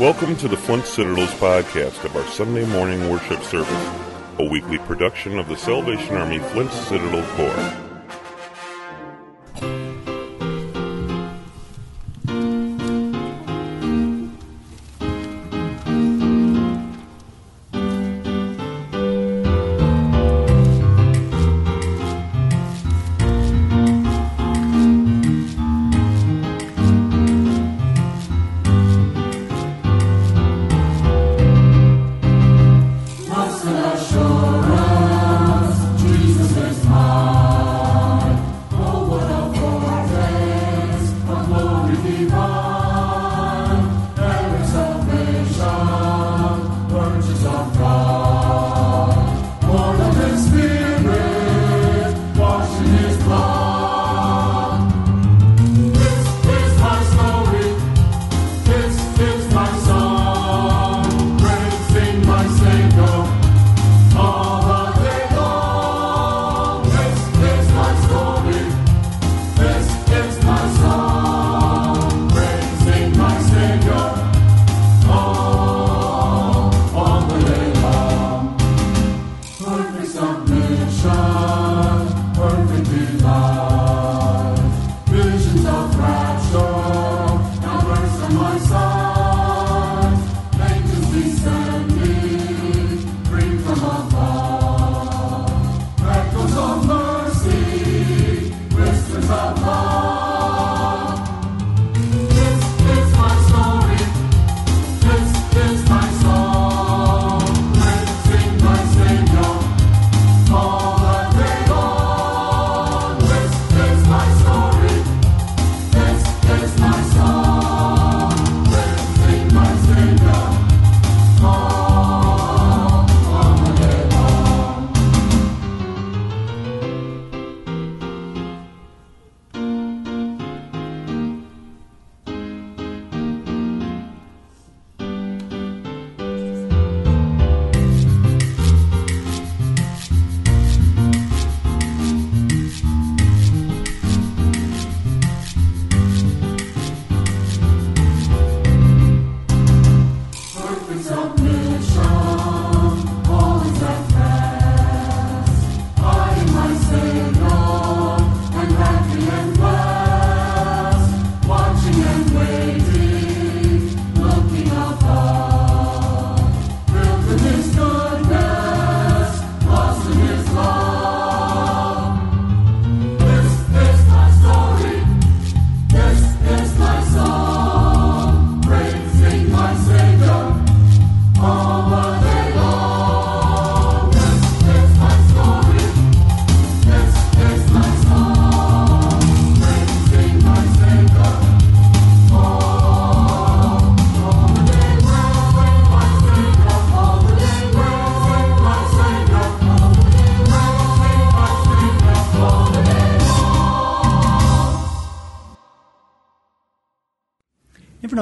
Welcome to the Flint Citadel's podcast of our Sunday morning worship service, a weekly production of the Salvation Army Flint Citadel Corps.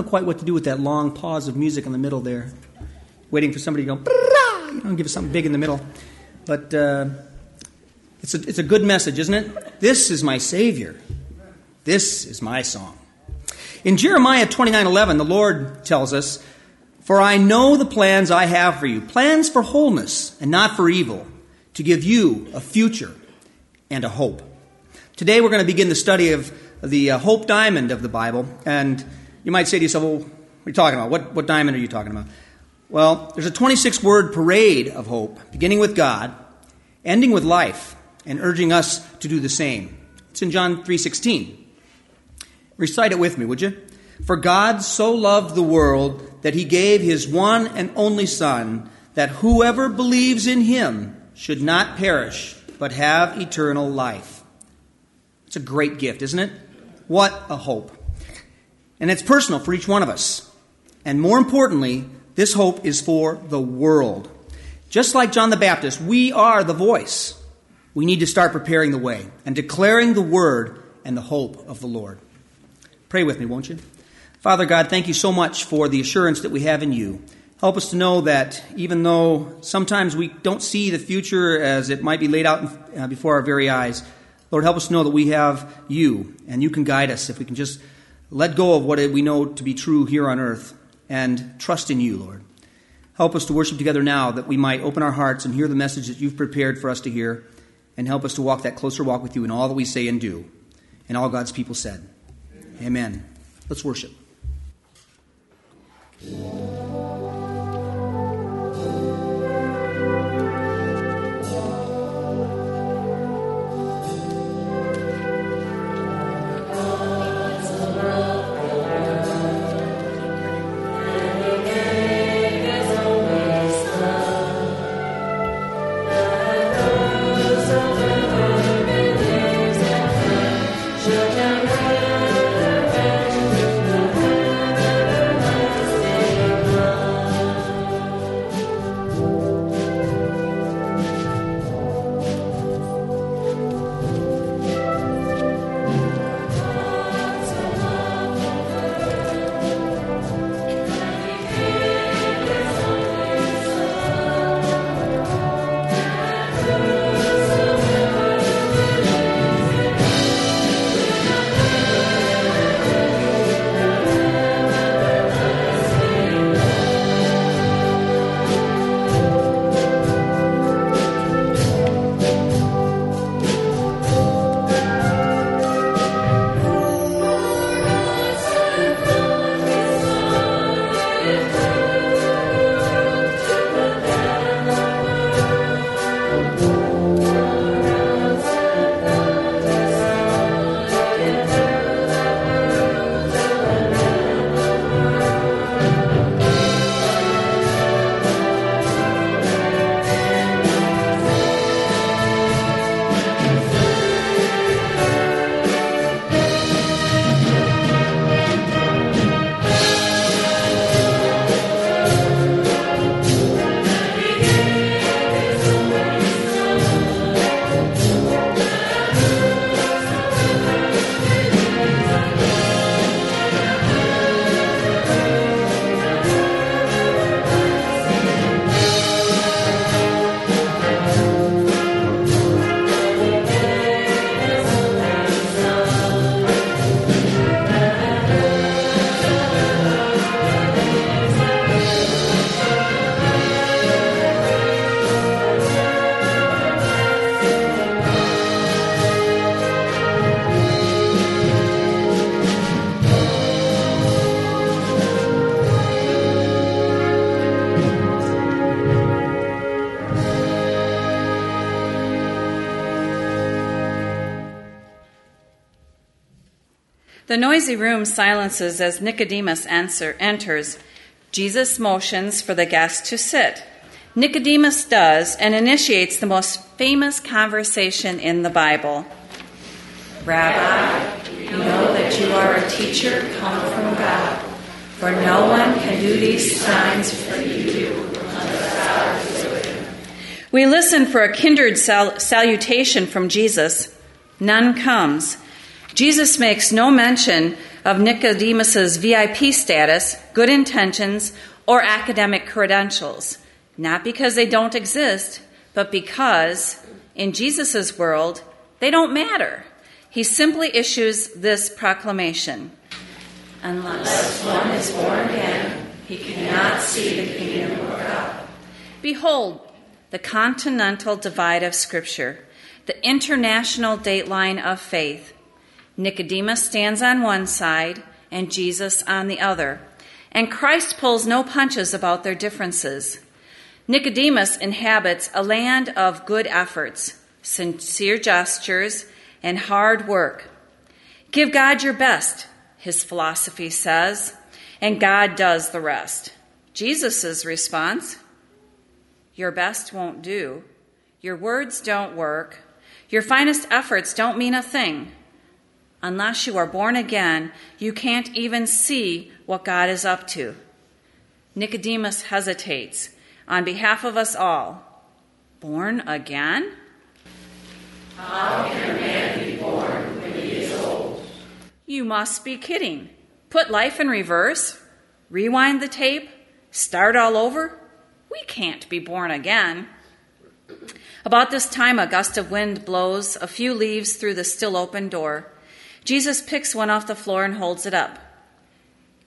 Quite what to do with that long pause of music in the middle there, waiting for somebody to go, you know, give us something big in the middle. But uh, it's, a, it's a good message, isn't it? This is my Savior. This is my song. In Jeremiah 29:11, the Lord tells us, "For I know the plans I have for you, plans for wholeness and not for evil, to give you a future and a hope." Today we're going to begin the study of the uh, hope diamond of the Bible, and you might say to yourself, well, what are you talking about? What, what diamond are you talking about? Well, there's a 26 word parade of hope, beginning with God, ending with life, and urging us to do the same. It's in John 3:16. Recite it with me, would you? For God so loved the world that he gave his one and only son that whoever believes in him should not perish but have eternal life. It's a great gift, isn't it? What a hope. And it's personal for each one of us. And more importantly, this hope is for the world. Just like John the Baptist, we are the voice. We need to start preparing the way and declaring the word and the hope of the Lord. Pray with me, won't you? Father God, thank you so much for the assurance that we have in you. Help us to know that even though sometimes we don't see the future as it might be laid out uh, before our very eyes, Lord, help us to know that we have you and you can guide us if we can just let go of what we know to be true here on earth and trust in you, Lord. Help us to worship together now that we might open our hearts and hear the message that you've prepared for us to hear, and help us to walk that closer walk with you in all that we say and do. And all God's people said, Amen. Amen. Let's worship. The noisy room silences as Nicodemus answer, enters. Jesus motions for the guest to sit. Nicodemus does and initiates the most famous conversation in the Bible. Rabbi, you know that you are a teacher come from God, for no one can do these signs for you. We listen for a kindred sal- salutation from Jesus. None comes. Jesus makes no mention of Nicodemus's VIP status, good intentions, or academic credentials, not because they don't exist, but because in Jesus' world, they don't matter. He simply issues this proclamation Unless one is born again, he cannot see the kingdom of God. Behold, the continental divide of Scripture, the international dateline of faith. Nicodemus stands on one side and Jesus on the other, and Christ pulls no punches about their differences. Nicodemus inhabits a land of good efforts, sincere gestures, and hard work. Give God your best, his philosophy says, and God does the rest. Jesus' response Your best won't do. Your words don't work. Your finest efforts don't mean a thing. Unless you are born again, you can't even see what God is up to. Nicodemus hesitates on behalf of us all. Born again? How can a man be born when he is old? You must be kidding. Put life in reverse? Rewind the tape? Start all over? We can't be born again. About this time, a gust of wind blows a few leaves through the still open door. Jesus picks one off the floor and holds it up.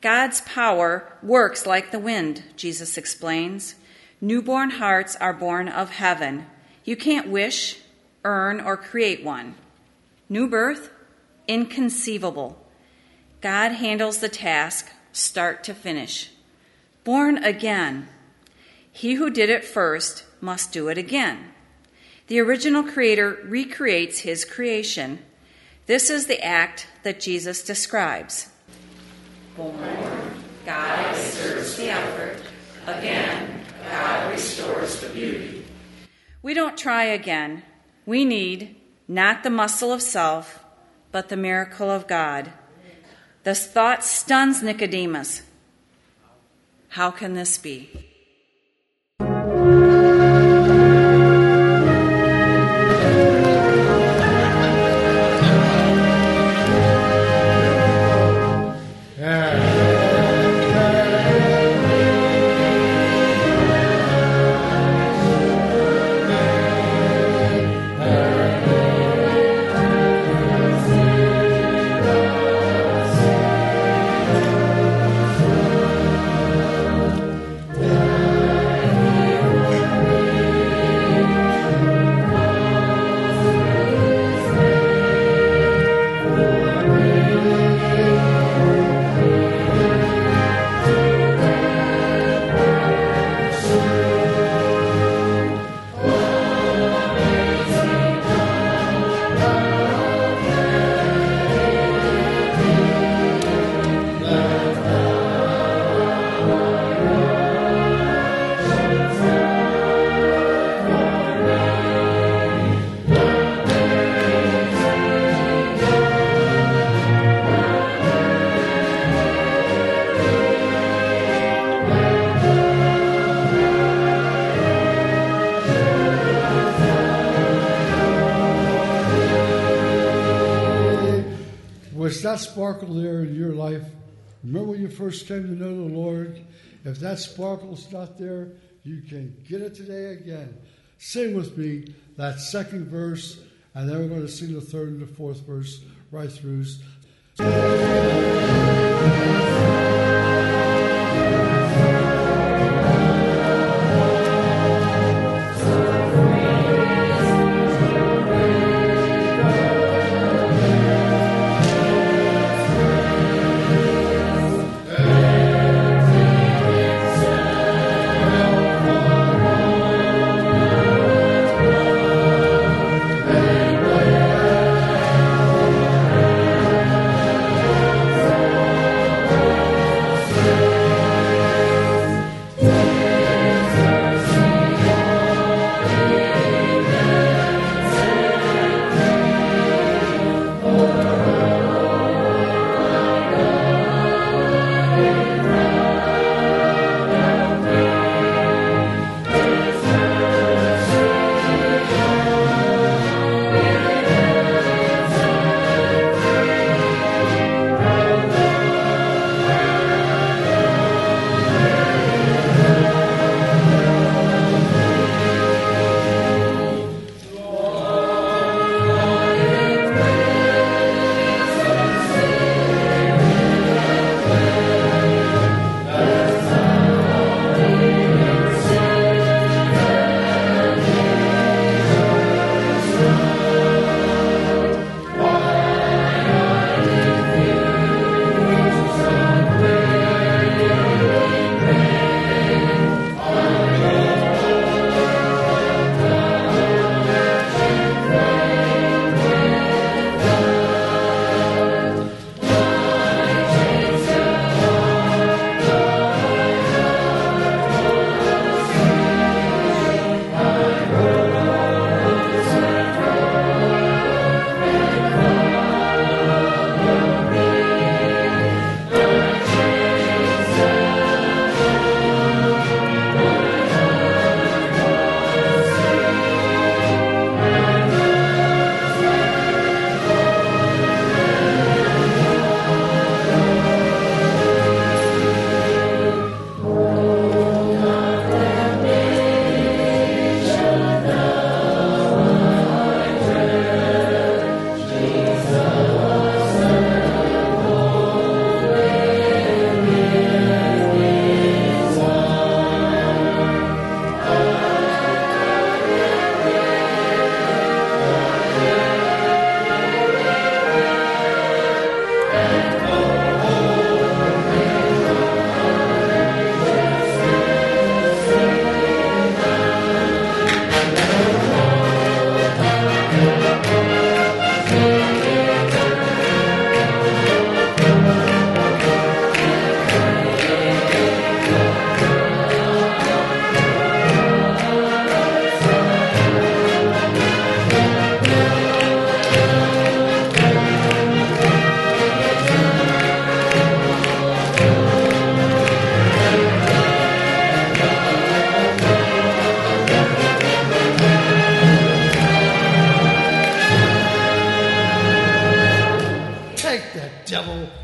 God's power works like the wind, Jesus explains. Newborn hearts are born of heaven. You can't wish, earn, or create one. New birth? Inconceivable. God handles the task, start to finish. Born again. He who did it first must do it again. The original creator recreates his creation. This is the act that Jesus describes. Born, God exerts the effort. Again, God restores the beauty. We don't try again. We need not the muscle of self, but the miracle of God. This thought stuns Nicodemus. How can this be? That sparkle there in your life? Remember when you first came to know the Lord? If that sparkle's not there, you can get it today again. Sing with me that second verse, and then we're going to sing the third and the fourth verse right through. devil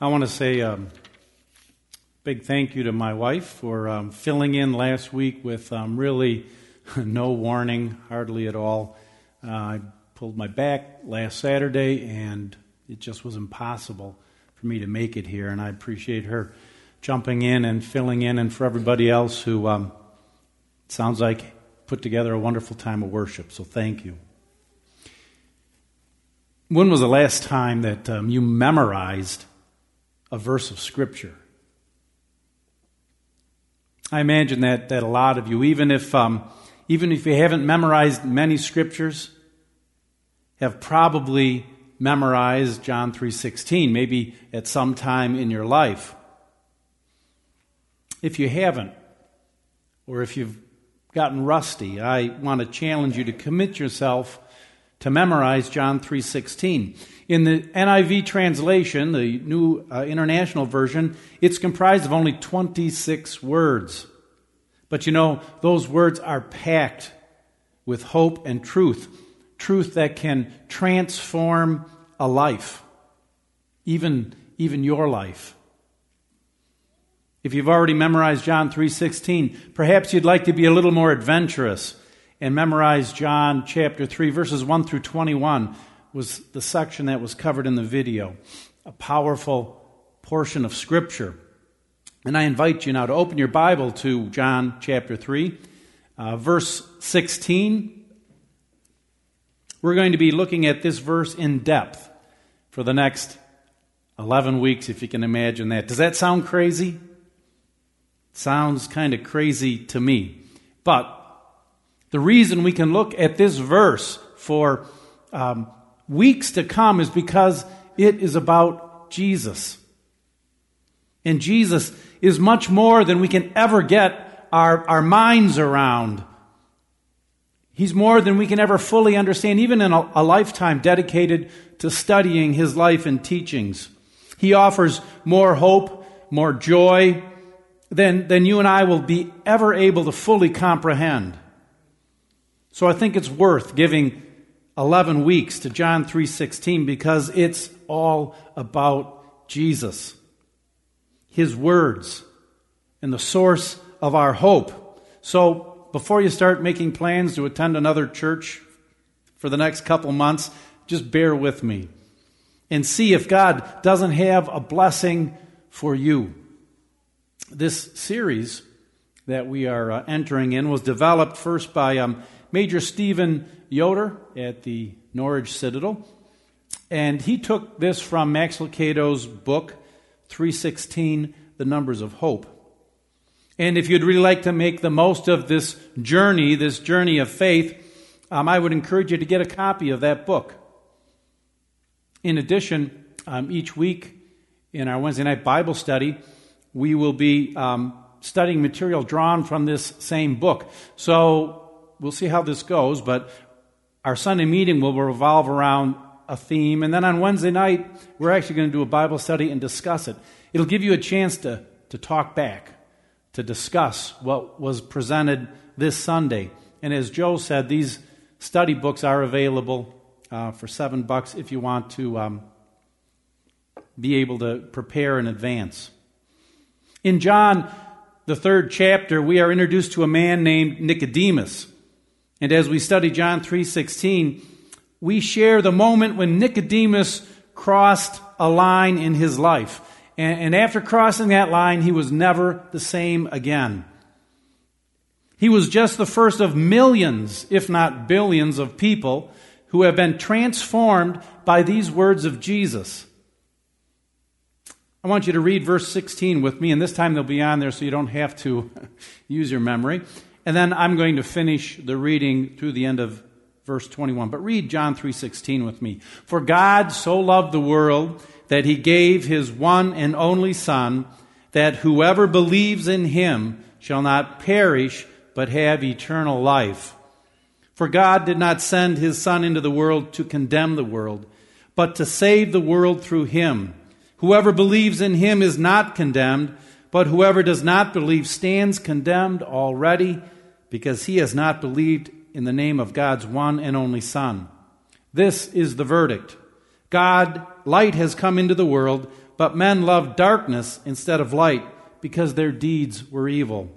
I want to say a um, big thank you to my wife for um, filling in last week with um, really no warning, hardly at all. Uh, I pulled my back last Saturday, and it just was impossible for me to make it here. And I appreciate her jumping in and filling in, and for everybody else who um, sounds like put together a wonderful time of worship. So thank you. When was the last time that um, you memorized a verse of Scripture. I imagine that, that a lot of you, even if, um, even if you haven't memorized many Scriptures, have probably memorized John 3:16 maybe at some time in your life. If you haven't or if you've gotten rusty, I want to challenge you to commit yourself to memorize John 3:16. In the NIV translation, the New uh, International Version, it's comprised of only 26 words. But you know, those words are packed with hope and truth, truth that can transform a life, even, even your life. If you've already memorized John 3:16, perhaps you'd like to be a little more adventurous and memorize John chapter 3 verses 1 through 21 was the section that was covered in the video. A powerful portion of Scripture. And I invite you now to open your Bible to John chapter 3, uh, verse 16. We're going to be looking at this verse in depth for the next 11 weeks, if you can imagine that. Does that sound crazy? Sounds kind of crazy to me. But the reason we can look at this verse for um, weeks to come is because it is about Jesus. And Jesus is much more than we can ever get our, our minds around. He's more than we can ever fully understand, even in a, a lifetime dedicated to studying his life and teachings. He offers more hope, more joy than, than you and I will be ever able to fully comprehend. So I think it's worth giving 11 weeks to John 3:16 because it's all about Jesus. His words and the source of our hope. So before you start making plans to attend another church for the next couple months, just bear with me and see if God doesn't have a blessing for you. This series that we are uh, entering in was developed first by um, Major Stephen Yoder at the Norwich Citadel. And he took this from Max Lucado's book, 316, The Numbers of Hope. And if you'd really like to make the most of this journey, this journey of faith, um, I would encourage you to get a copy of that book. In addition, um, each week in our Wednesday night Bible study, we will be um, studying material drawn from this same book. So we'll see how this goes, but our Sunday meeting will revolve around a theme. And then on Wednesday night, we're actually going to do a Bible study and discuss it. It'll give you a chance to, to talk back, to discuss what was presented this Sunday. And as Joe said, these study books are available uh, for seven bucks if you want to um, be able to prepare in advance. In John, the third chapter, we are introduced to a man named Nicodemus. And as we study John 3:16, we share the moment when Nicodemus crossed a line in his life. And, after crossing that line, he was never the same again. He was just the first of millions, if not billions, of people who have been transformed by these words of Jesus. I want you to read verse 16 with me, and this time they'll be on there so you don't have to use your memory. And then I'm going to finish the reading through the end of verse 21. But read John 3:16 with me. For God so loved the world that he gave his one and only son that whoever believes in him shall not perish but have eternal life. For God did not send his son into the world to condemn the world, but to save the world through him. Whoever believes in him is not condemned, but whoever does not believe stands condemned already because he has not believed in the name of God's one and only Son. This is the verdict God, light has come into the world, but men loved darkness instead of light because their deeds were evil.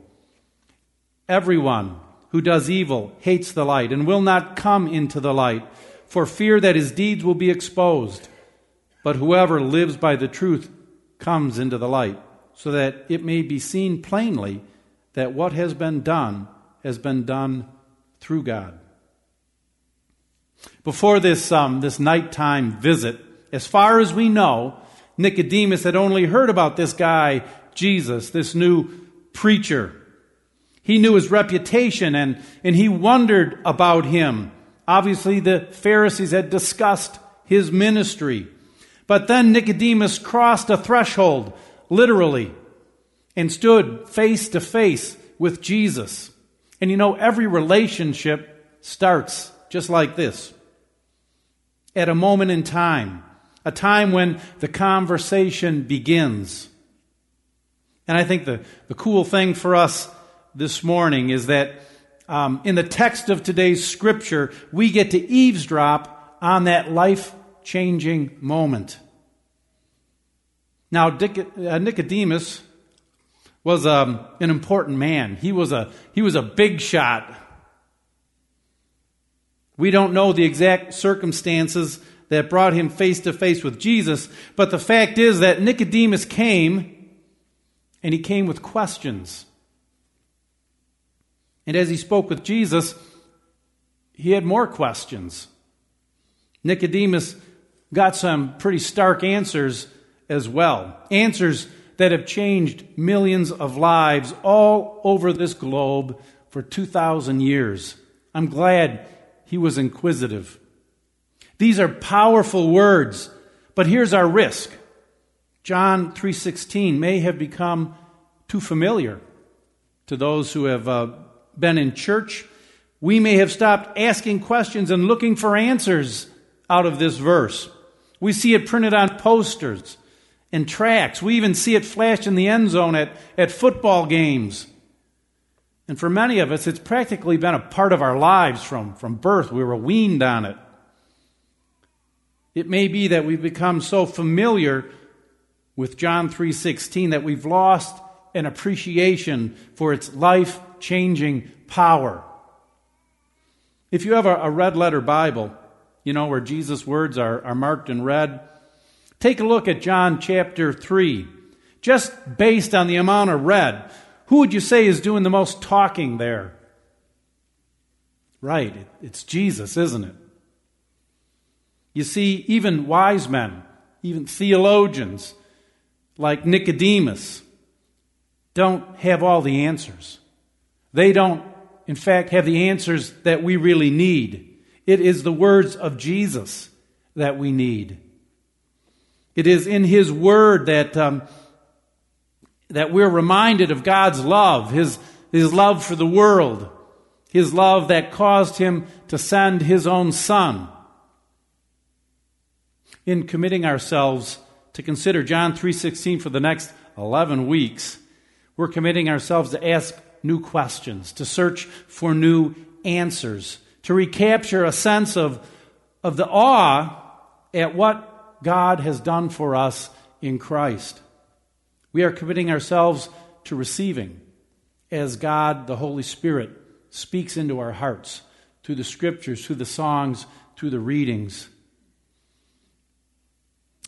Everyone who does evil hates the light and will not come into the light for fear that his deeds will be exposed. But whoever lives by the truth comes into the light, so that it may be seen plainly that what has been done has been done through God. Before this, um, this nighttime visit, as far as we know, Nicodemus had only heard about this guy, Jesus, this new preacher. He knew his reputation and, and he wondered about him. Obviously, the Pharisees had discussed his ministry. But then Nicodemus crossed a threshold, literally, and stood face to face with Jesus. And you know, every relationship starts just like this at a moment in time, a time when the conversation begins. And I think the, the cool thing for us this morning is that um, in the text of today's scripture, we get to eavesdrop on that life changing moment. Now, uh, Nicodemus was um, an important man. He was a, he was a big shot. We don't know the exact circumstances that brought him face to face with Jesus, but the fact is that Nicodemus came and he came with questions. And as he spoke with Jesus, he had more questions. Nicodemus got some pretty stark answers as well. Answers that have changed millions of lives all over this globe for 2,000 years. I'm glad he was inquisitive. These are powerful words, but here's our risk. John 3:16 may have become too familiar to those who have uh, been in church. We may have stopped asking questions and looking for answers out of this verse. We see it printed on posters and tracks. We even see it flash in the end zone at, at football games. And for many of us, it's practically been a part of our lives from, from birth. We were weaned on it. It may be that we've become so familiar with John 3:16 that we've lost an appreciation for its life-changing power. If you have a, a red letter Bible, you know, where Jesus' words are, are marked in red, take a look at John chapter 3. Just based on the amount of red, who would you say is doing the most talking there? Right, it's Jesus, isn't it? You see, even wise men, even theologians like Nicodemus, don't have all the answers. They don't, in fact, have the answers that we really need. It is the words of Jesus that we need. It is in His Word that um, that we're reminded of God's love, His, His love for the world, His love that caused Him to send His own Son. In committing ourselves to consider John 3.16 for the next 11 weeks, we're committing ourselves to ask new questions, to search for new answers, to recapture a sense of, of the awe at what God has done for us in Christ. We are committing ourselves to receiving as God, the Holy Spirit, speaks into our hearts through the scriptures, through the songs, through the readings.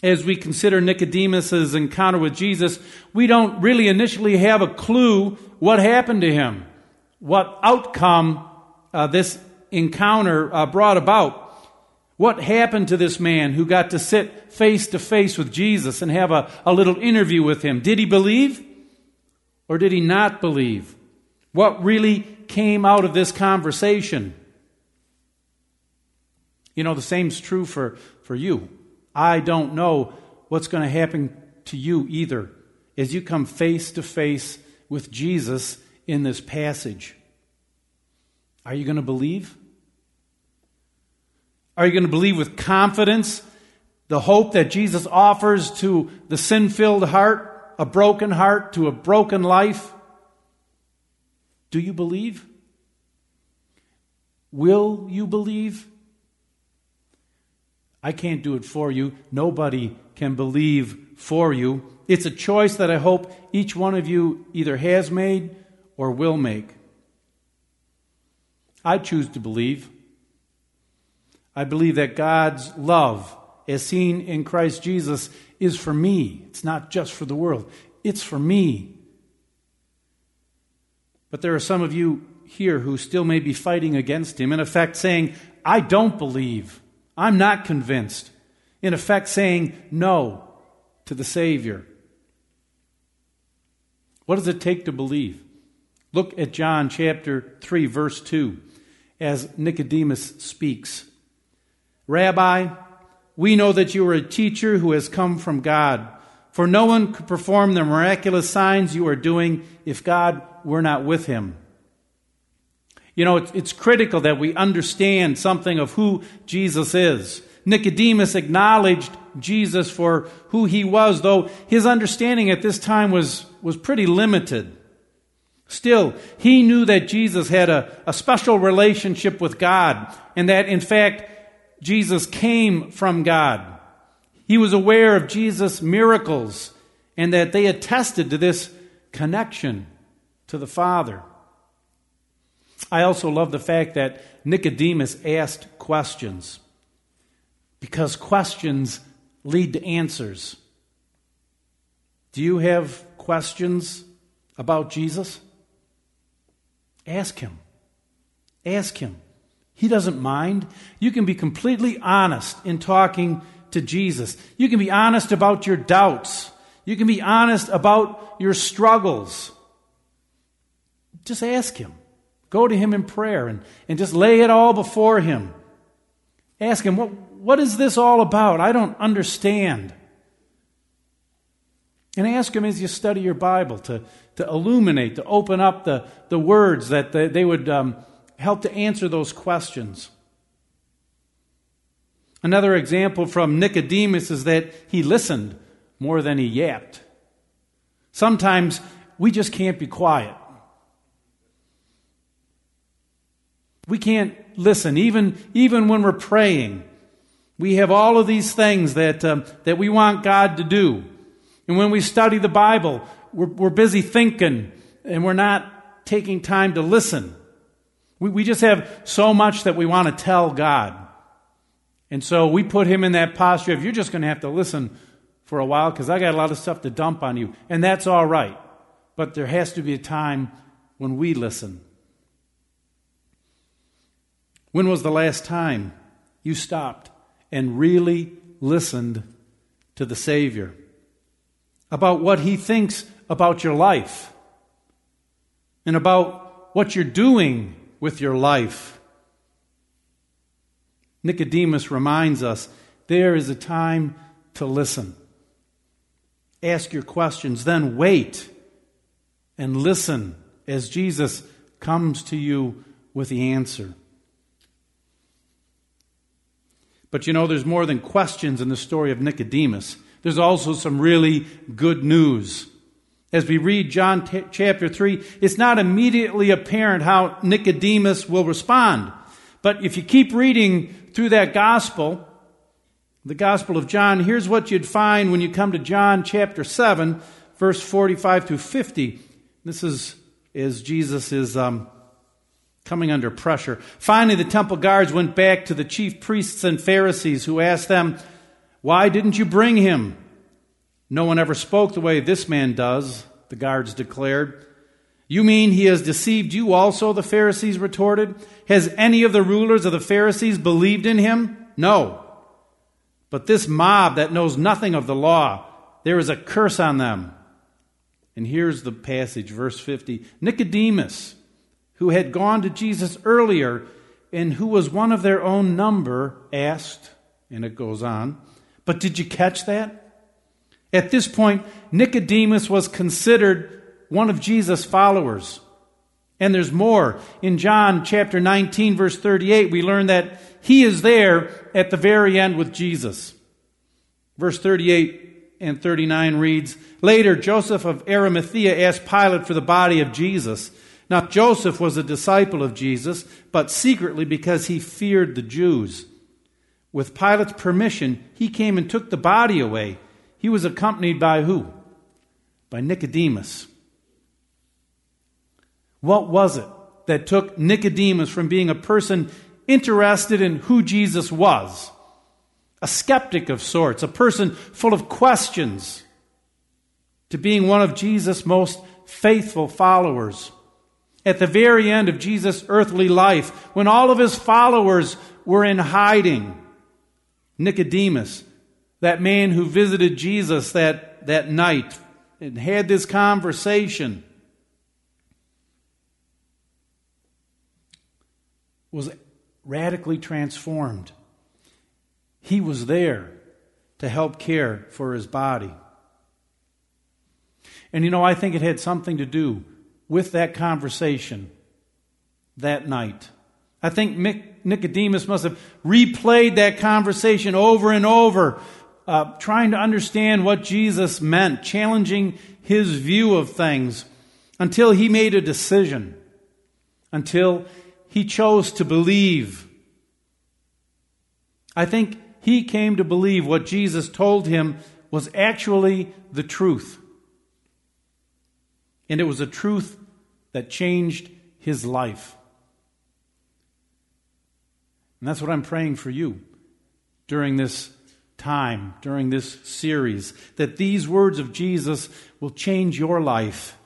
As we consider Nicodemus's encounter with Jesus, we don't really initially have a clue what happened to him, what outcome uh, this encounter uh, brought about. What happened to this man who got to sit face to face with Jesus and have a, a little interview with him? Did he believe or did he not believe? What really came out of this conversation? You know, the same's true for, for you. I don't know what's going to happen to you either as you come face to face with Jesus in this passage. Are you going to believe? Are you going to believe with confidence the hope that Jesus offers to the sin filled heart, a broken heart, to a broken life? Do you believe? Will you believe? I can't do it for you. Nobody can believe for you. It's a choice that I hope each one of you either has made or will make. I choose to believe. I believe that God's love, as seen in Christ Jesus, is for me. It's not just for the world, it's for me. But there are some of you here who still may be fighting against him, in effect saying, I don't believe. I'm not convinced. In effect, saying no to the Savior. What does it take to believe? Look at John chapter 3, verse 2, as Nicodemus speaks. Rabbi, we know that you are a teacher who has come from God. For no one could perform the miraculous signs you are doing if God were not with him. You know, it's, critical that we understand something of who Jesus is. Nicodemus acknowledged Jesus for who he was, though his understanding at this time was, was pretty limited. Still, he knew that Jesus had a, a special relationship with God, and that in fact, Jesus came from God. He was aware of Jesus' miracles, and that they attested to this connection to the Father. I also love the fact that Nicodemus asked questions because questions lead to answers. Do you have questions about Jesus? Ask him. Ask him. He doesn't mind. You can be completely honest in talking to Jesus. You can be honest about your doubts. You can be honest about your struggles. Just ask him. Go to Him in prayer and, and just lay it all before Him. Ask Him, what, what is this all about? I don't understand. And ask Him as you study your Bible to, to illuminate, to open up the, the words that they, they would um, help to answer those questions. Another example from Nicodemus is that he listened more than he yapped. Sometimes we just can't be quiet. We can't listen, even, even when we're praying. We have all of these things that, um, that we want God to do. And when we study the Bible, we're, we're busy thinking and we're not taking time to listen. We, we just have so much that we want to tell God. And so we put him in that posture of, you're just going to have to listen for a while because I got a lot of stuff to dump on you. And that's all right. But there has to be a time when we listen. When was the last time you stopped and really listened to the Savior about what He thinks about your life and about what you're doing with your life? Nicodemus reminds us there is a time to listen. Ask your questions, then wait and listen as Jesus comes to you with the answer. But you know, there's more than questions in the story of Nicodemus. There's also some really good news. As we read John t- chapter 3, it's not immediately apparent how Nicodemus will respond. But if you keep reading through that gospel, the Gospel of John, here's what you'd find when you come to John chapter 7, verse 45 through 50. This is as Jesus is um, coming under pressure. Finally, the temple guards went back to the chief priests and Pharisees who asked them, Why didn't you bring him? No one ever spoke the way this man does, the guards declared. You mean he has deceived you also? The Pharisees retorted. Has any of the rulers of the Pharisees believed in him? No. But this mob that knows nothing of the law, there is a curse on them. And here's the passage, verse 50. Nicodemus, who had gone to Jesus earlier and who was one of their own number, asked, and it goes on, but did you catch that? At this point, Nicodemus was considered one of Jesus' followers. And there's more. In John chapter 19, verse 38, we learn that he is there at the very end with Jesus. Verse 38 and 39 reads Later, Joseph of Arimathea asked Pilate for the body of Jesus. Now, Joseph was a disciple of Jesus, but secretly because he feared the Jews. with Pilate's permission, he came and took the body away. He was accompanied by who? By Nicodemus. What was it that took Nicodemus from being a person interested in who Jesus was, a skeptic of sorts, a person full of questions, to being one of Jesus' most faithful followers? At the very end of Jesus' earthly life, when all of his followers were in hiding, Nicodemus, that man who visited Jesus that, that night and had this conversation, was radically transformed. He was there to help care for his body. And you know, I think it had something to do with that conversation that night. I think Nicodemus must have replayed that conversation over and over, uh, trying to understand what Jesus meant, challenging his view of things until he made a decision, until he chose to believe. I think he came to believe what Jesus told him was actually the truth. And it was a truth that changed his life. And that's what I'm praying for you during this time, during this series, that these words of Jesus will change your life,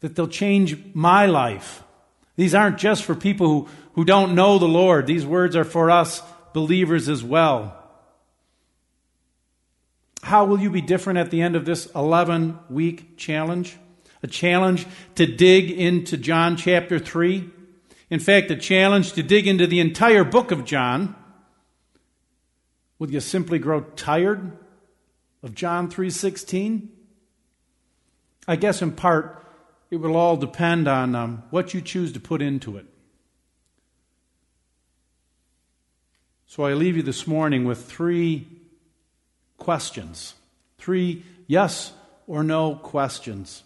that they'll change my life. These aren't just for people who, who don't know the Lord, these words are for us believers as well. How will you be different at the end of this 11 week challenge? A challenge to dig into John chapter 3 in fact, a challenge to dig into the entire book of John. Will you simply grow tired of John 3:16? I guess in part it will all depend on um, what you choose to put into it. So I leave you this morning with three questions. Three yes or no questions.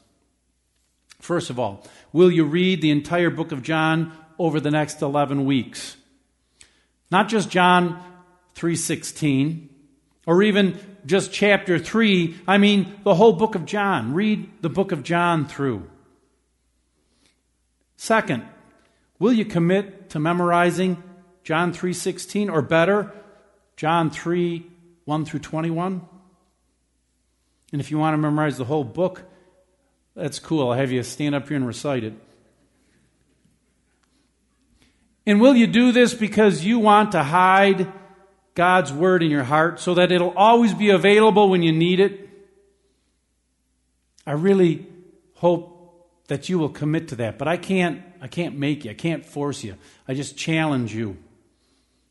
First of all, will you read the entire book of John over the next 11 weeks. Not just John 3:16 or even just chapter 3, I mean the whole book of John. Read the book of John through. Second, will you commit to memorizing John 3:16 or better, John 3 1 through 21? And if you want to memorize the whole book, that's cool. I'll have you stand up here and recite it. And will you do this because you want to hide God's word in your heart so that it'll always be available when you need it? I really hope that you will commit to that, but I can't I can't make you. I can't force you. I just challenge you.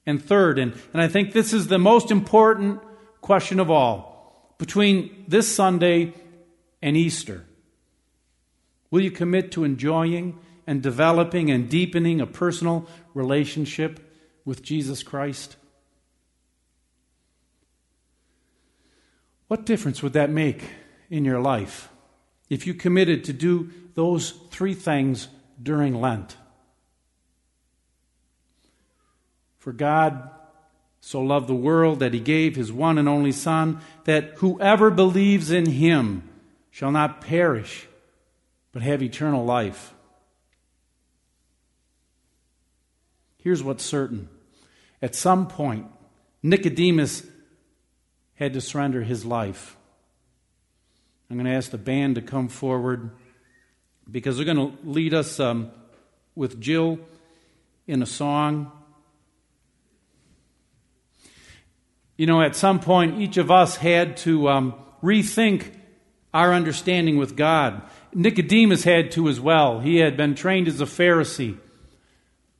And third, and, and I think this is the most important question of all, between this Sunday and Easter. Will you commit to enjoying and developing and deepening a personal relationship with Jesus Christ? What difference would that make in your life if you committed to do those three things during Lent? For God so loved the world that he gave his one and only Son, that whoever believes in him shall not perish, but have eternal life. Here's what's certain at some point, Nicodemus had to surrender his life. I'm going to ask the band to come forward because they're going to lead us um, with Jill in a song. You know, at some point, each of us had to um, rethink our understanding with God. Nicodemus had to as well. He had been trained as a Pharisee.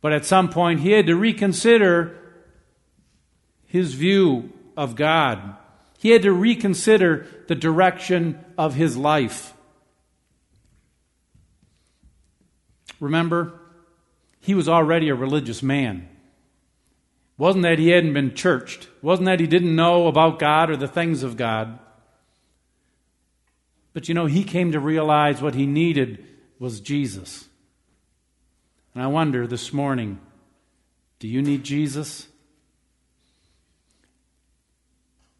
But at some point, he had to reconsider his view of God. He had to reconsider the direction of his life. Remember, he was already a religious man. Wasn't that he hadn't been churched. Wasn't that he didn't know about God or the things of God. But you know, he came to realize what he needed was Jesus. And I wonder this morning do you need Jesus?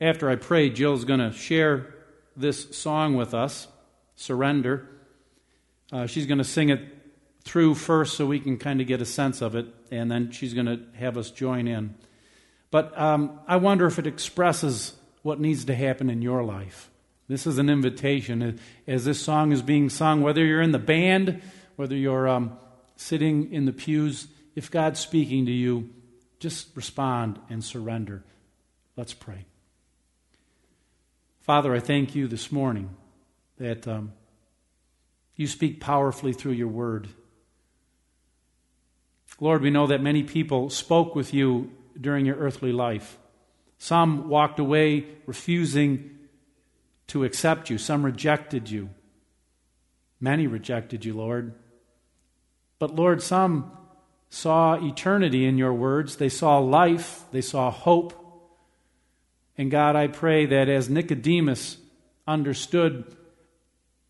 After I pray, Jill's going to share this song with us, Surrender. Uh, she's going to sing it through first so we can kind of get a sense of it, and then she's going to have us join in. But um, I wonder if it expresses what needs to happen in your life. This is an invitation. As this song is being sung, whether you're in the band, whether you're um, sitting in the pews, if God's speaking to you, just respond and surrender. Let's pray. Father, I thank you this morning that um, you speak powerfully through your word. Lord, we know that many people spoke with you during your earthly life. Some walked away refusing to accept you, some rejected you. Many rejected you, Lord. But Lord, some saw eternity in your words. They saw life, they saw hope. And God, I pray that as Nicodemus understood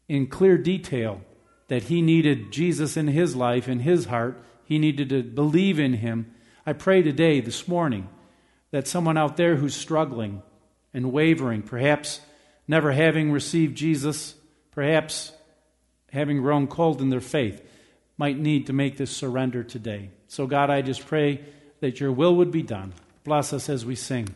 in clear detail that he needed Jesus in his life, in his heart, he needed to believe in him. I pray today, this morning, that someone out there who's struggling and wavering, perhaps never having received Jesus, perhaps having grown cold in their faith, might need to make this surrender today. So, God, I just pray that your will would be done. Bless us as we sing.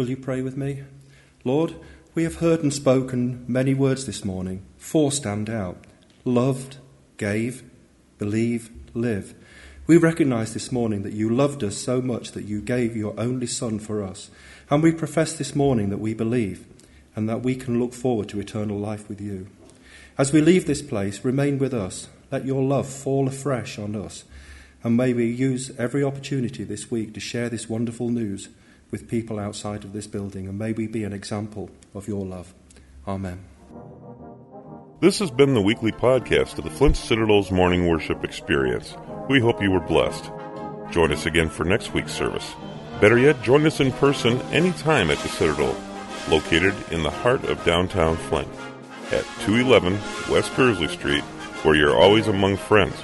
Will you pray with me? Lord, we have heard and spoken many words this morning. Four stand out loved, gave, believe, live. We recognize this morning that you loved us so much that you gave your only Son for us. And we profess this morning that we believe and that we can look forward to eternal life with you. As we leave this place, remain with us. Let your love fall afresh on us. And may we use every opportunity this week to share this wonderful news with people outside of this building. And may we be an example of your love. Amen. This has been the weekly podcast of the Flint Citadel's Morning Worship Experience. We hope you were blessed. Join us again for next week's service. Better yet, join us in person anytime at the Citadel, located in the heart of downtown Flint, at 211 West Kearsley Street, where you're always among friends.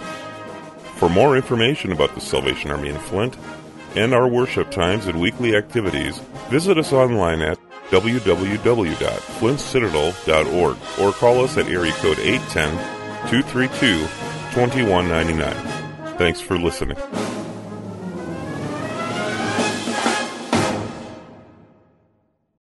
For more information about the Salvation Army in Flint and our worship times and weekly activities, visit us online at www.flintcitadel.org or call us at area code 810 232 2199. Thanks for listening.